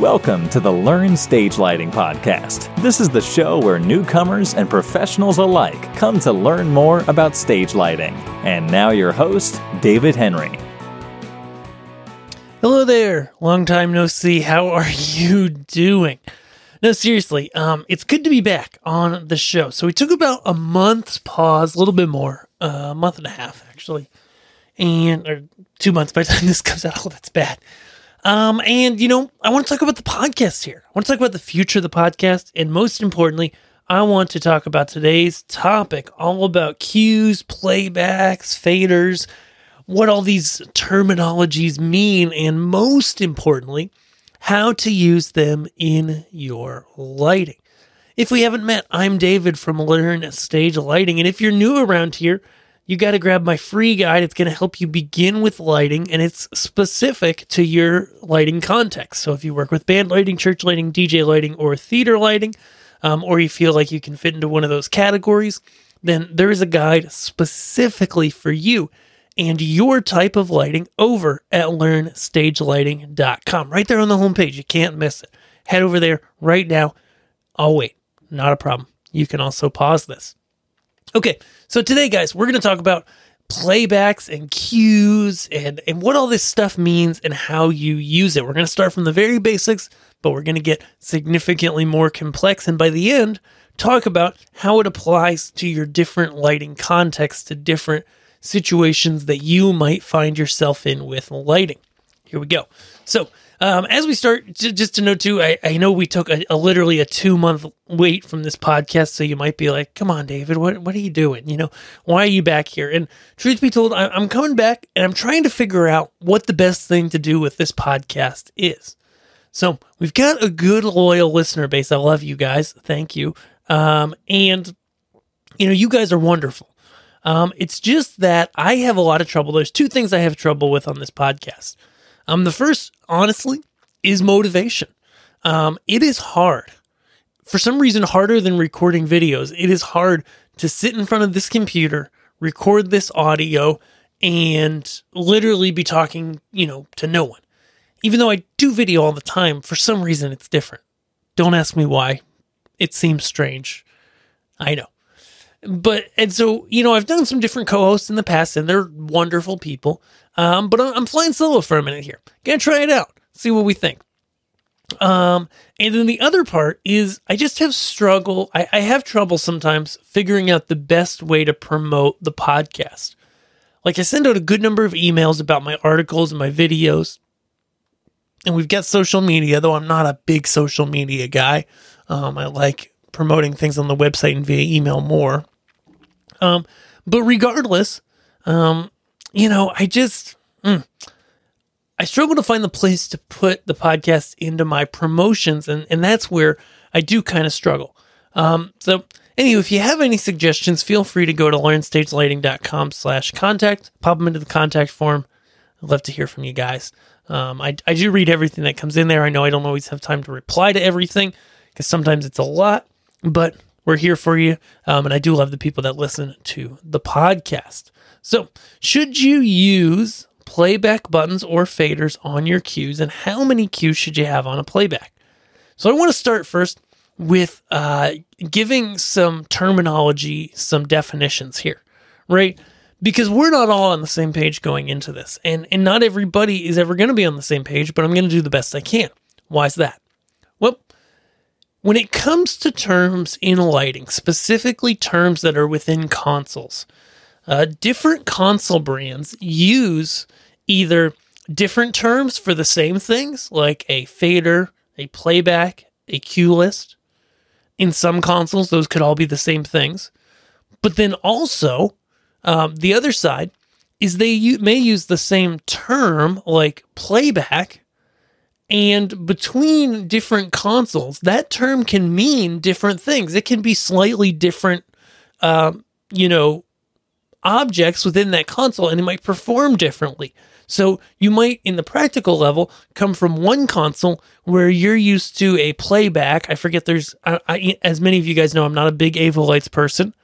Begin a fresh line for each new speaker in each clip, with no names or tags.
Welcome to the Learn Stage Lighting Podcast. This is the show where newcomers and professionals alike come to learn more about stage lighting. And now, your host, David Henry.
Hello there. Long time no see. How are you doing? No, seriously, um, it's good to be back on the show. So we took about a month's pause, a little bit more, uh, a month and a half actually, and or two months by the time this comes out. Oh, that's bad. Um, and you know, I want to talk about the podcast here. I want to talk about the future of the podcast, and most importantly, I want to talk about today's topic, all about cues, playbacks, faders, what all these terminologies mean, and most importantly, how to use them in your lighting. If we haven't met, I'm David from Learn Stage Lighting, and if you're new around here, you got to grab my free guide. It's going to help you begin with lighting and it's specific to your lighting context. So if you work with band lighting, church lighting, DJ lighting, or theater lighting, um, or you feel like you can fit into one of those categories, then there is a guide specifically for you and your type of lighting over at learnstagelighting.com. Right there on the homepage. You can't miss it. Head over there right now. I'll wait. Not a problem. You can also pause this. Okay, so today, guys, we're going to talk about playbacks and cues and, and what all this stuff means and how you use it. We're going to start from the very basics, but we're going to get significantly more complex. And by the end, talk about how it applies to your different lighting contexts, to different situations that you might find yourself in with lighting. Here we go. So, um, as we start, j- just to note too, I, I know we took a, a literally a two month wait from this podcast, so you might be like, "Come on, David, what what are you doing? You know, why are you back here?" And truth be told, I, I'm coming back, and I'm trying to figure out what the best thing to do with this podcast is. So we've got a good loyal listener base. I love you guys. Thank you. Um, and you know, you guys are wonderful. Um, it's just that I have a lot of trouble. There's two things I have trouble with on this podcast. Um, the first, honestly, is motivation. Um, it is hard. For some reason, harder than recording videos. It is hard to sit in front of this computer, record this audio, and literally be talking, you know, to no one. Even though I do video all the time, for some reason it's different. Don't ask me why. It seems strange. I know. But, and so, you know, I've done some different co hosts in the past, and they're wonderful people. Um, but I'm, flying solo for a minute here. Gonna try it out, see what we think. Um, and then the other part is I just have struggle. I, I have trouble sometimes figuring out the best way to promote the podcast. Like I send out a good number of emails about my articles and my videos, and we've got social media. Though I'm not a big social media guy, um, I like promoting things on the website and via email more. Um, but regardless, um, you know, I just mm, I struggle to find the place to put the podcast into my promotions, and and that's where I do kind of struggle. Um, so anyway, if you have any suggestions, feel free to go to learnstagelighting.com slash contact, pop them into the contact form. I'd love to hear from you guys. Um, I, I do read everything that comes in there. I know I don't always have time to reply to everything because sometimes it's a lot, but we're here for you. Um, and I do love the people that listen to the podcast. So, should you use playback buttons or faders on your cues, and how many cues should you have on a playback? So, I want to start first with uh, giving some terminology, some definitions here, right? Because we're not all on the same page going into this, and and not everybody is ever going to be on the same page. But I'm going to do the best I can. Why is that? Well, when it comes to terms in lighting, specifically terms that are within consoles, uh, different console brands use either different terms for the same things, like a fader, a playback, a cue list. In some consoles, those could all be the same things. But then also, um, the other side is they u- may use the same term, like playback, and between different consoles, that term can mean different things. It can be slightly different, um, you know, objects within that console and it might perform differently. So you might, in the practical level, come from one console where you're used to a playback. I forget there's, I, I, as many of you guys know, I'm not a big Avolites person.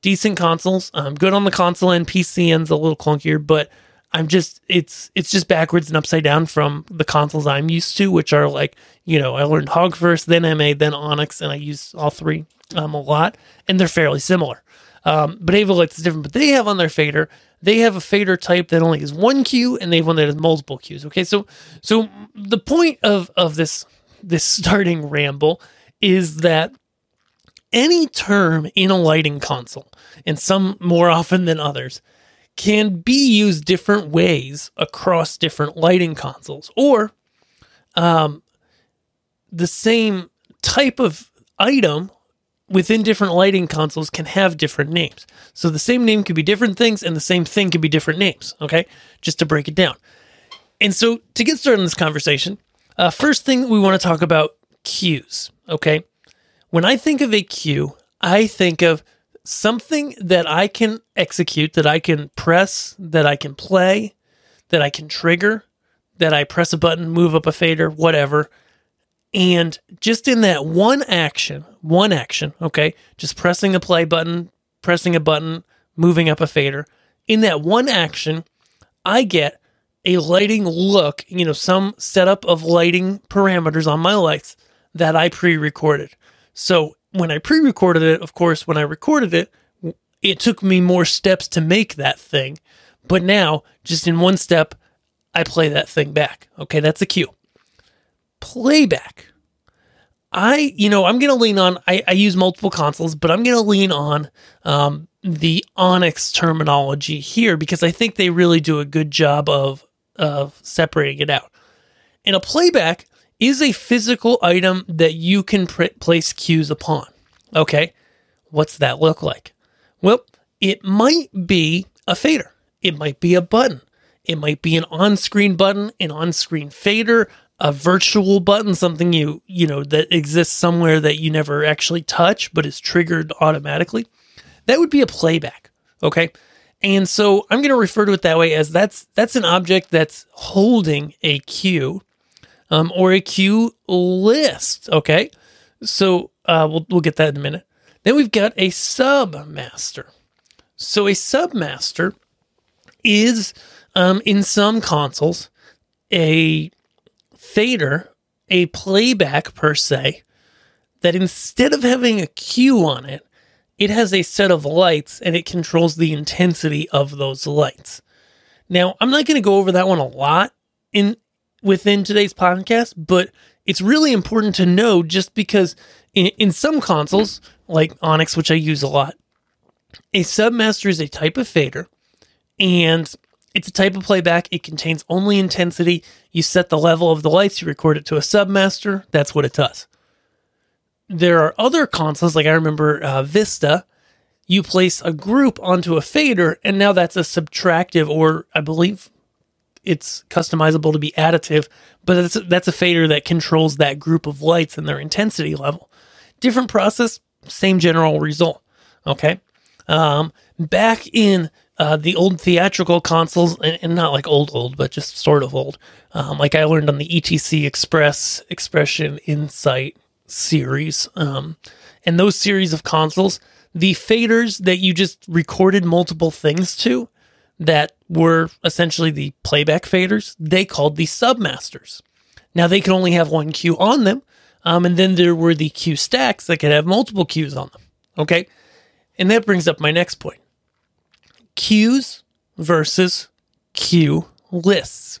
Decent consoles. I'm good on the console and PC end's a little clunkier, but I'm just it's it's just backwards and upside down from the consoles I'm used to, which are like you know I learned Hog first, then MA, then Onyx, and I use all three um, a lot, and they're fairly similar. Um, but Avolites is different, but they have on their fader they have a fader type that only has one cue, and they have one that has multiple cues. Okay, so so the point of of this this starting ramble is that any term in a lighting console, and some more often than others, can be used different ways across different lighting consoles, or um, the same type of item within different lighting consoles can have different names. So the same name could be different things, and the same thing could be different names. Okay, just to break it down. And so to get started in this conversation, uh, first thing we want to talk about cues. Okay, when I think of a cue, I think of something that I can execute, that I can press, that I can play, that I can trigger, that I press a button, move up a fader, whatever. And just in that one action, one action, okay, just pressing a play button, pressing a button, moving up a fader, in that one action, I get a lighting look, you know, some setup of lighting parameters on my lights that I pre recorded. So when I pre recorded it, of course, when I recorded it, it took me more steps to make that thing. But now, just in one step, I play that thing back. Okay, that's a cue. Playback. I, you know, I'm going to lean on, I, I, use multiple consoles, but I'm going to lean on um, the Onyx terminology here because I think they really do a good job of, of separating it out. And a playback, is a physical item that you can pr- place cues upon. Okay, what's that look like? Well, it might be a fader, it might be a button, it might be an on screen button, an on screen fader, a virtual button, something you, you know, that exists somewhere that you never actually touch but is triggered automatically. That would be a playback. Okay. And so I'm going to refer to it that way as that's that's an object that's holding a cue um, or a cue list. Okay, so uh, we'll we'll get that in a minute. Then we've got a submaster. So a submaster is um, in some consoles a fader, a playback per se, that instead of having a cue on it, it has a set of lights and it controls the intensity of those lights. Now, I'm not going to go over that one a lot in within today's podcast, but it's really important to know just because in, in some consoles, like Onyx, which I use a lot, a submaster is a type of fader and it's a type of playback. It contains only intensity. You set the level of the lights, you record it to a submaster. That's what it does. There are other consoles, like I remember uh, Vista, you place a group onto a fader, and now that's a subtractive, or I believe it's customizable to be additive, but that's that's a fader that controls that group of lights and their intensity level. Different process, same general result. Okay. Um, back in uh, the old theatrical consoles, and, and, not like old old, but just sort of old. Um, like I learned on the ETC Express Expression Insight series, um, and those series of consoles, the faders that you just recorded multiple things to that were essentially the playback faders, they called the submasters. Now they could only have one cue on them, um, and then there were the cue stacks that could have multiple cues on them. Okay, and that brings up my next point: cues versus cue lists.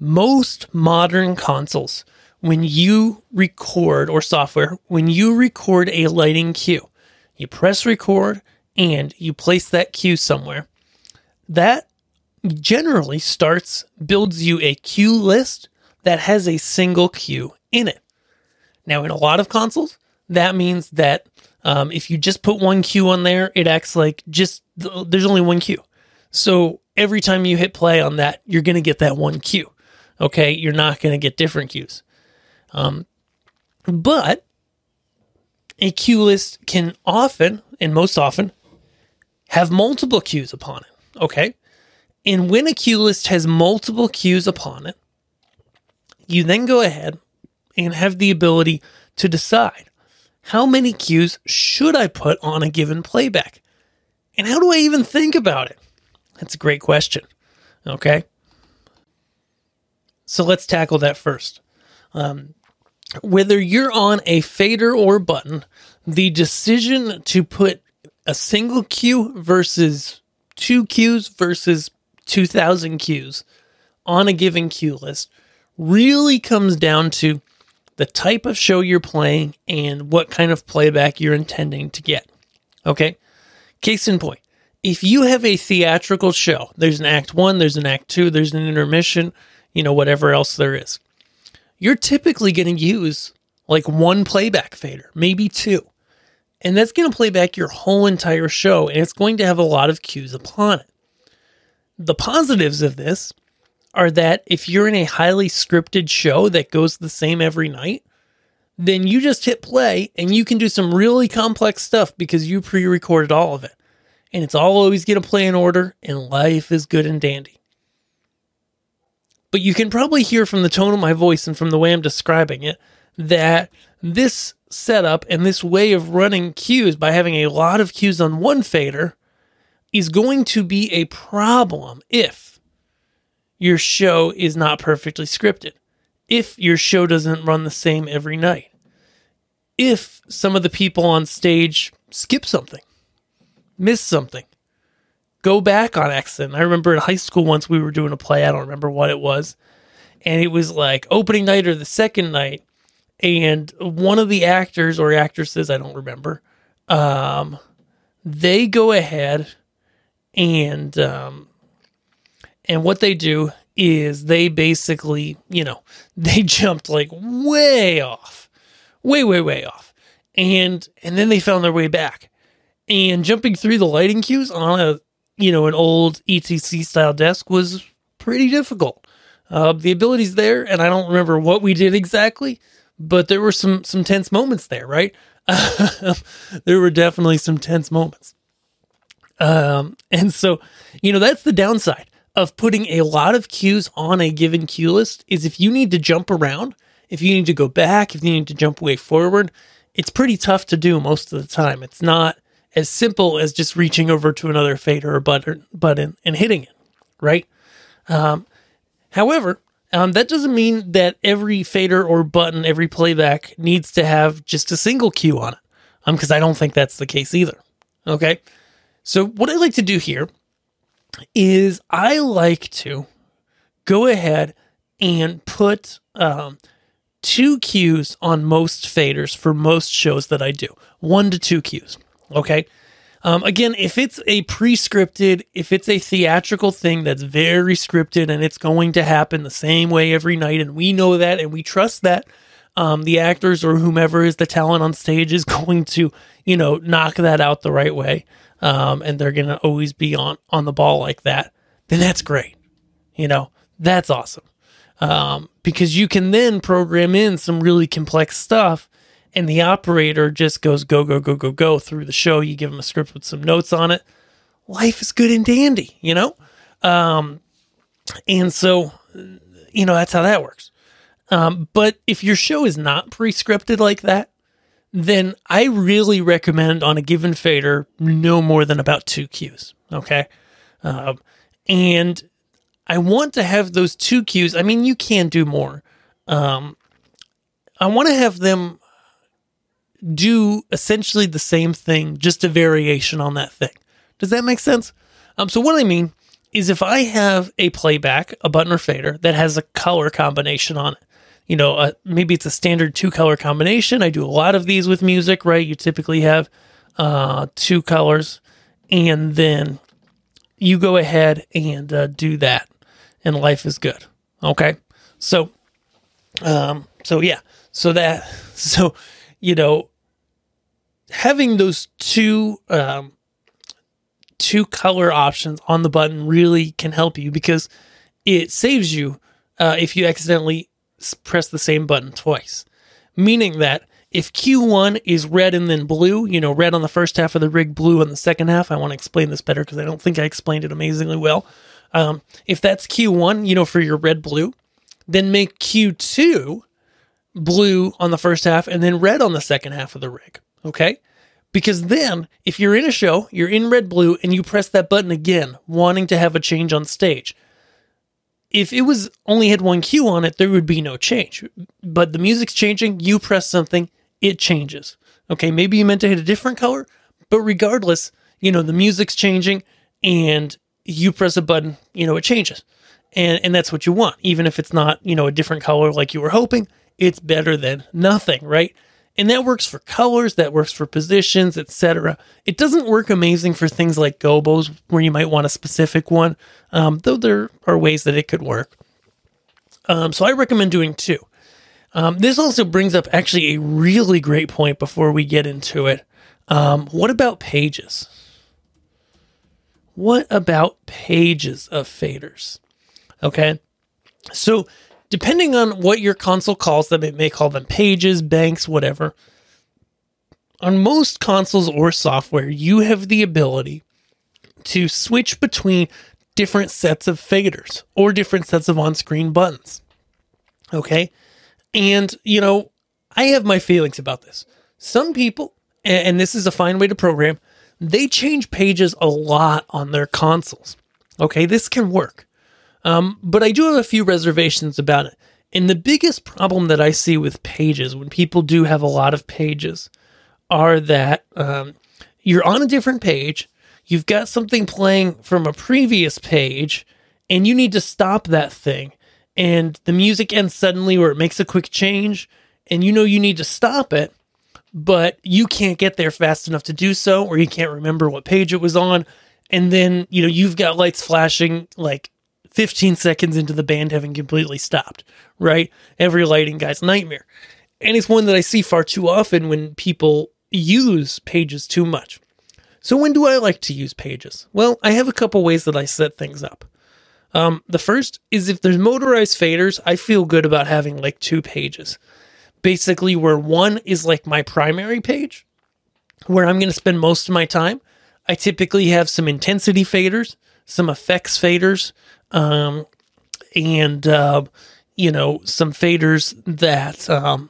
Most modern consoles, when you record or software, when you record a lighting cue, you press record and you place that cue somewhere that generally starts, builds you a cue list that has a single cue in it. Now, in a lot of consoles, that means that um, if you just put one cue on there, it acts like just there's only one cue. So every time you hit play on that, you're going to get that one cue. Okay, you're not going to get different cues. Um, but a cue list can often, and most often, have multiple cues upon it. Okay. And when a cue list has multiple cues upon it, you then go ahead and have the ability to decide how many cues should I put on a given playback? And how do I even think about it? That's a great question. Okay. So let's tackle that first. Um, whether you're on a fader or button, the decision to put a single cue versus two cues versus 2000 cues on a given cue list really comes down to the type of show you're playing and what kind of playback you're intending to get. Okay? Case in point, if you have a theatrical show, there's an act one, there's an act two, there's an intermission, you know, whatever else there is, you're typically going to use like one playback fader, maybe two. And that's going to play back your whole entire show, and it's going to have a lot of cues upon it. The positives of this are that if you're in a highly scripted show that goes the same every night, then you just hit play and you can do some really complex stuff because you pre recorded all of it. And it's all always going to play in order, and life is good and dandy. But you can probably hear from the tone of my voice and from the way I'm describing it that this setup and this way of running cues by having a lot of cues on one fader is going to be a problem if your show is not perfectly scripted, if your show doesn't run the same every night, if some of the people on stage skip something, miss something, go back on accident. I remember in high school once we were doing a play, I don't remember what it was, and it was like opening night or the second night, and one of the actors or actresses, I don't remember, um, they go ahead and um, and what they do is they basically, you know, they jumped like way off, way, way, way off. And, and then they found their way back and jumping through the lighting cues on a, you know, an old ETC style desk was pretty difficult. Uh, the ability's there, and I don't remember what we did exactly, but there were some some tense moments there, right? there were definitely some tense moments. Um, and so, you know, that's the downside of putting a lot of cues on a given cue list is if you need to jump around, if you need to go back, if you need to jump way forward, it's pretty tough to do most of the time. It's not as simple as just reaching over to another fader or button, button and hitting it, right? Um, however, um, that doesn't mean that every fader or button, every playback needs to have just a single cue on it, because um, I don't think that's the case either. Okay. So, what I like to do here is I like to go ahead and put um, two cues on most faders for most shows that I do, one to two cues. Okay. Um, again, if it's a pre scripted, if it's a theatrical thing that's very scripted and it's going to happen the same way every night, and we know that and we trust that, um, the actors or whomever is the talent on stage is going to, you know, knock that out the right way um, and they're going to always be on on the ball like that, then that's great. You know, that's awesome um, because you can then program in some really complex stuff, and the operator just goes go go go go go through the show. You give them a script with some notes on it. Life is good and dandy, you know. Um, and so, you know, that's how that works. Um, but if your show is not pre-scripted like that, then I really recommend on a given fader no more than about two cues. Okay. Um, and I want to have those two cues. I mean, you can do more. Um, I want to have them do essentially the same thing, just a variation on that thing. Does that make sense? Um, so what I mean is if I have a playback, a button or fader that has a color combination on it, you know, uh, maybe it's a standard two color combination. I do a lot of these with music, right? You typically have uh, two colors, and then you go ahead and uh, do that, and life is good. Okay, so, um, so yeah, so that, so you know, having those two um, two color options on the button really can help you because it saves you uh, if you accidentally press the same button twice. Meaning that if Q1 is red and then blue, you know, red on the first half of the rig, blue on the second half, I want to explain this better because I don't think I explained it amazingly well. Um, if that's Q1, you know, for your red blue, then make Q2 blue on the first half and then red on the second half of the rig. Okay. Because then, if you're in a show, you're in red blue, and you press that button again, wanting to have a change on stage, if it was only had one cue on it, there would be no change. But the music's changing, you press something, it changes. Okay, maybe you meant to hit a different color, but regardless, you know, the music's changing and you press a button, you know, it changes. And and that's what you want. Even if it's not, you know, a different color like you were hoping, it's better than nothing, right? And that works for colors, that works for positions, etc. It doesn't work amazing for things like gobos where you might want a specific one, um, though there are ways that it could work. Um, so I recommend doing two. Um, this also brings up actually a really great point before we get into it. Um, what about pages? What about pages of faders? Okay. So depending on what your console calls them, it may call them pages, banks, whatever. On most consoles or software, you have the ability to switch between different sets of faders or different sets of on screen buttons. Okay. And, you know, I have my feelings about this. Some people, and this is a fine way to program, they change pages a lot on their consoles. Okay. This can work. Um, but I do have a few reservations about it. And the biggest problem that I see with pages, when people do have a lot of pages, are that um, you're on a different page, you've got something playing from a previous page, and you need to stop that thing. And the music ends suddenly, or it makes a quick change, and you know you need to stop it, but you can't get there fast enough to do so, or you can't remember what page it was on. And then, you know, you've got lights flashing like 15 seconds into the band having completely stopped, right? Every lighting guy's nightmare. And it's one that I see far too often when people use pages too much. So, when do I like to use pages? Well, I have a couple ways that I set things up. Um, the first is if there's motorized faders, I feel good about having like two pages. Basically, where one is like my primary page, where I'm going to spend most of my time. I typically have some intensity faders, some effects faders, um, and uh, you know some faders that um,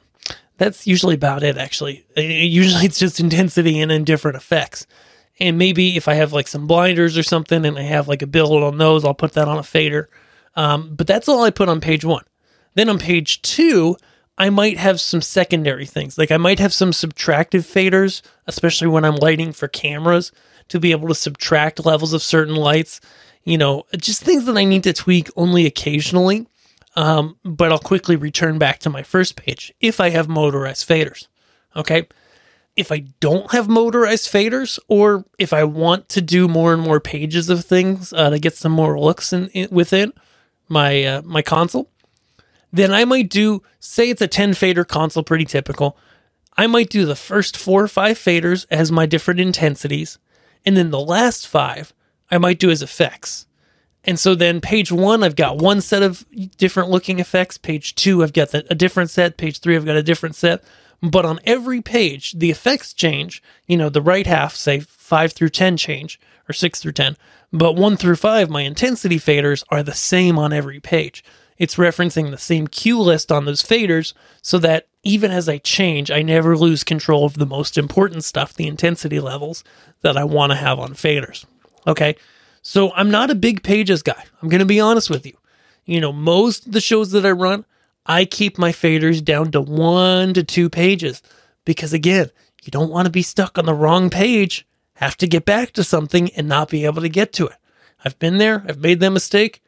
that's usually about it. Actually, usually it's just intensity and then different effects. And maybe if I have like some blinders or something, and I have like a build on those, I'll put that on a fader. Um, but that's all I put on page one. Then on page two, I might have some secondary things. Like I might have some subtractive faders, especially when I'm lighting for cameras to be able to subtract levels of certain lights you know, just things that I need to tweak only occasionally. Um, but I'll quickly return back to my first page if I have motorized faders. Okay. If I don't have motorized faders, or if I want to do more and more pages of things uh, to get some more looks in, in within my uh, my console, then I might do say it's a 10 fader console, pretty typical. I might do the first four or five faders as my different intensities, and then the last five I might do as effects. And so then page one, I've got one set of different looking effects. Page two, I've got a different set. Page three, I've got a different set. But on every page, the effects change. You know, the right half, say five through 10 change or six through 10. But one through five, my intensity faders are the same on every page. It's referencing the same cue list on those faders so that even as I change, I never lose control of the most important stuff, the intensity levels that I want to have on faders. Okay. So I'm not a big pages guy. I'm going to be honest with you. You know, most of the shows that I run, I keep my faders down to one to two pages because again, you don't want to be stuck on the wrong page, have to get back to something and not be able to get to it. I've been there. I've made that mistake.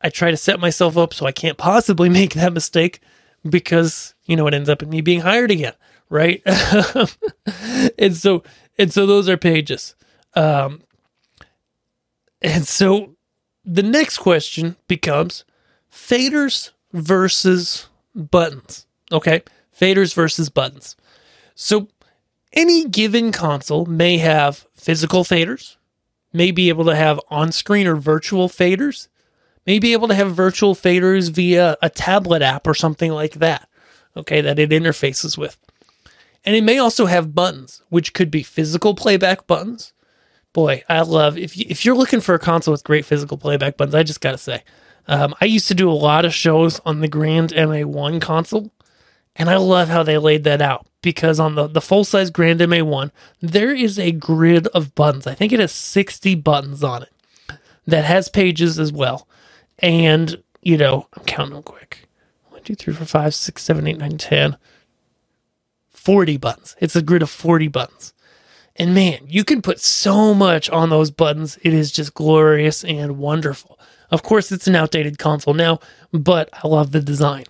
I try to set myself up so I can't possibly make that mistake because, you know, it ends up in me being hired again. Right. and so, and so those are pages. Um, and so the next question becomes faders versus buttons. Okay. Faders versus buttons. So any given console may have physical faders, may be able to have on screen or virtual faders, may be able to have virtual faders via a tablet app or something like that. Okay. That it interfaces with. And it may also have buttons, which could be physical playback buttons boy, I love if you, if you're looking for a console with great physical playback buttons, I just gotta say, um, I used to do a lot of shows on the Grand MA1 console, and I love how they laid that out because on the the full size Grand MA1, there is a grid of buttons. I think it has 60 buttons on it that has pages as well. And, you know, I'm counting them quick. One, two, three, four, five, six, seven, eight, nine, 10. 40 buttons. It's a grid of 40 buttons. And man, you can put so much on those buttons. It is just glorious and wonderful. Of course, it's an outdated console now, but I love the design.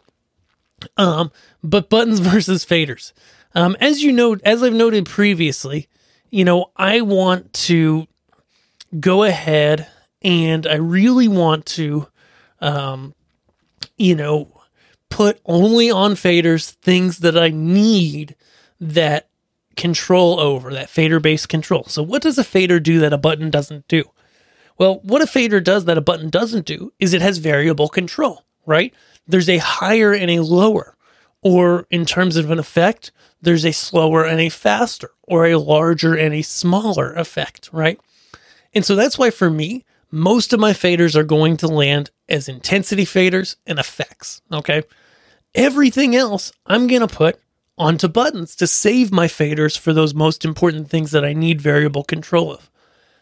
Um, but buttons versus faders. Um, as you know, as I've noted previously, you know, I want to go ahead and I really want to, um, you know, put only on faders things that I need that control over, that fader based control. So, what does a fader do that a button doesn't do? Well, what a fader does that a button doesn't do is it has variable control, right? There's a higher and a lower, or in terms of an effect, there's a slower and a faster, or a larger and a smaller effect, right? And so that's why for me, most of my faders are going to land as intensity faders and effects, okay? Everything else I'm going to put onto buttons to save my faders for those most important things that I need variable control of.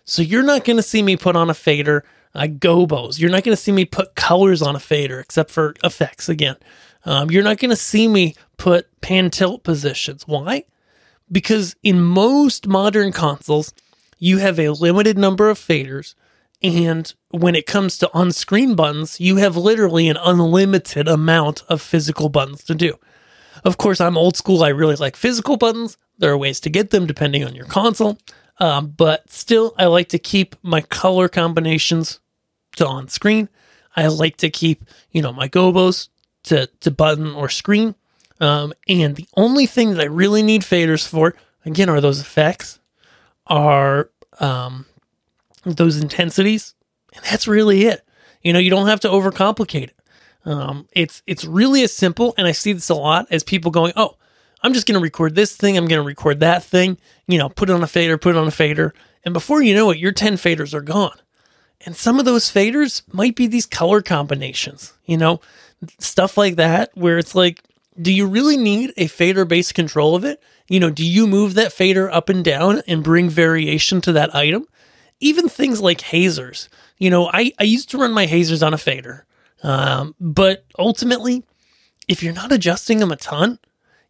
So you're not going to see me put on a fader uh, gobos. You're not going to see me put colors on a fader except for effects again. Um, you're not going to see me put pan tilt positions. Why? Because in most modern consoles, you have a limited number of faders. And when it comes to on screen buttons, you have literally an unlimited amount of physical buttons to do. Of course, I'm old school. I really like physical buttons. There are ways to get them depending on your console. Um, but still, I like to keep my color combinations to on screen. I like to keep, you know, my gobos to, to button or screen. Um, and the only thing that I really need faders for, again, are those effects, are um, those intensities. And that's really it. You know, you don't have to overcomplicate it. Um, it's it's really as simple, and I see this a lot as people going, "Oh, I'm just going to record this thing. I'm going to record that thing. You know, put it on a fader, put it on a fader, and before you know it, your ten faders are gone. And some of those faders might be these color combinations. You know, stuff like that, where it's like, do you really need a fader based control of it? You know, do you move that fader up and down and bring variation to that item? Even things like hazers. You know, I, I used to run my hazers on a fader. Um, but ultimately, if you're not adjusting them a ton,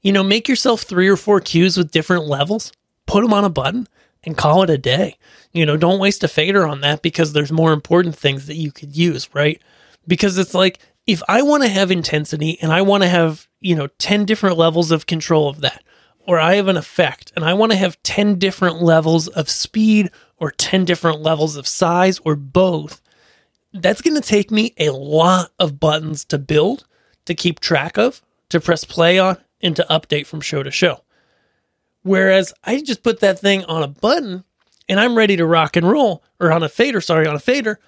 you know, make yourself three or four cues with different levels, put them on a button, and call it a day. You know, don't waste a fader on that because there's more important things that you could use, right? Because it's like if I want to have intensity and I want to have, you know, 10 different levels of control of that, or I have an effect and I want to have 10 different levels of speed or 10 different levels of size or both, that's going to take me a lot of buttons to build, to keep track of, to press play on, and to update from show to show. Whereas I just put that thing on a button and I'm ready to rock and roll, or on a fader, sorry, on a fader,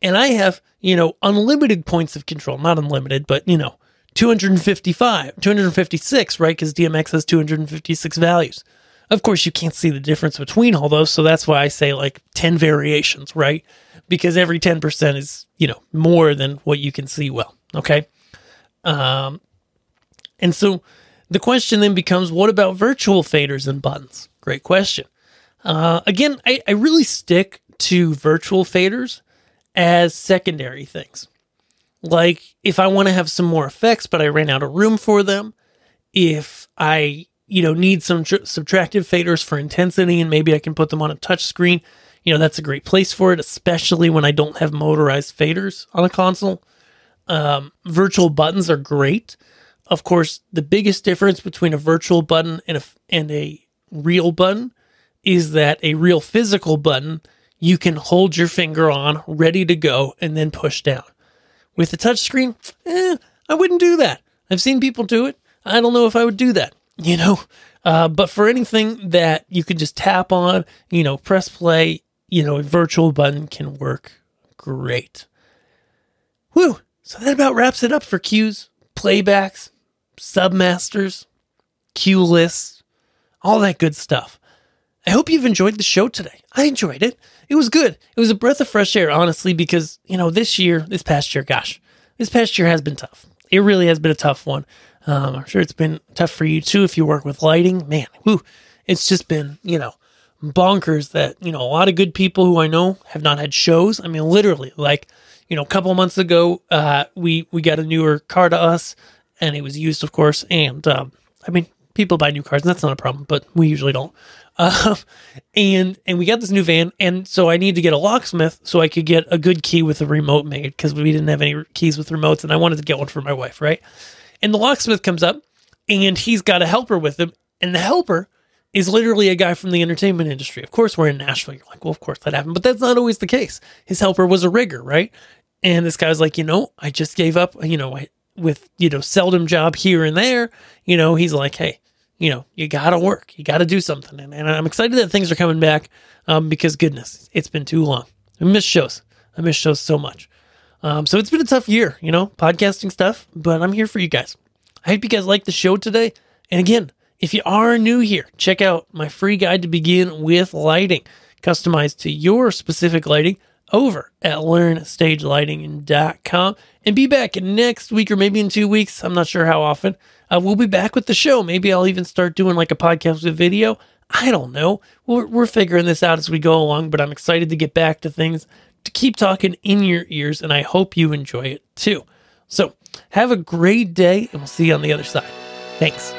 and I have, you know, unlimited points of control. Not unlimited, but, you know, 255, 256, right? Because DMX has 256 values. Of course, you can't see the difference between all those. So that's why I say like 10 variations, right? Because every 10% is, you know, more than what you can see well. Okay. Um, and so the question then becomes what about virtual faders and buttons? Great question. Uh, again, I, I really stick to virtual faders as secondary things. Like if I want to have some more effects, but I ran out of room for them, if I you know, need some tr- subtractive faders for intensity and maybe I can put them on a touch screen, you know, that's a great place for it, especially when I don't have motorized faders on a console. Um, virtual buttons are great. Of course, the biggest difference between a virtual button and a, and a real button is that a real physical button you can hold your finger on, ready to go, and then push down. With a touchscreen, eh, I wouldn't do that. I've seen people do it. I don't know if I would do that you know. Uh, but for anything that you can just tap on, you know, press play, you know, a virtual button can work great. Whew. So that about wraps it up for cues, playbacks, submasters, cue lists, all that good stuff. I hope you've enjoyed the show today. I enjoyed it. It was good. It was a breath of fresh air, honestly, because, you know, this year, this past year, gosh, this past year has been tough. It really has been a tough one. Um, I'm sure it's been tough for you too if you work with lighting. Man, whew, it's just been, you know, bonkers that, you know, a lot of good people who I know have not had shows. I mean, literally, like, you know, a couple months ago, uh, we we got a newer car to us, and it was used, of course. And um, I mean, people buy new cars, and that's not a problem, but we usually don't. Uh, and and we got this new van, and so I need to get a locksmith so I could get a good key with a remote made because we didn't have any keys with remotes, and I wanted to get one for my wife, right? And the locksmith comes up, and he's got a helper with him, and the helper is literally a guy from the entertainment industry. Of course, we're in Nashville. You're like, well, of course that happened, but that's not always the case. His helper was a rigger, right? And this guy's like, you know, I just gave up, you know, with you know seldom job here and there. You know, he's like, hey you know, you got to work, you got to do something. And, and, I'm excited that things are coming back um, because, goodness, it's been too long. I miss shows. I miss shows so much. Um, so it's been a tough year, you know, podcasting stuff, but I'm here for you guys. I hope you guys like the show today. And again, if you are new here, check out my free guide to begin with lighting, customized to your specific lighting over at learnstagelighting.com and be back next week or maybe in two weeks. I'm not sure how often. Uh, we'll be back with the show. Maybe I'll even start doing like a podcast with video. I don't know. We're, we're figuring this out as we go along, but I'm excited to get back to things, to keep talking in your ears, and I hope you enjoy it too. So have a great day, and we'll see you on the other side. Thanks.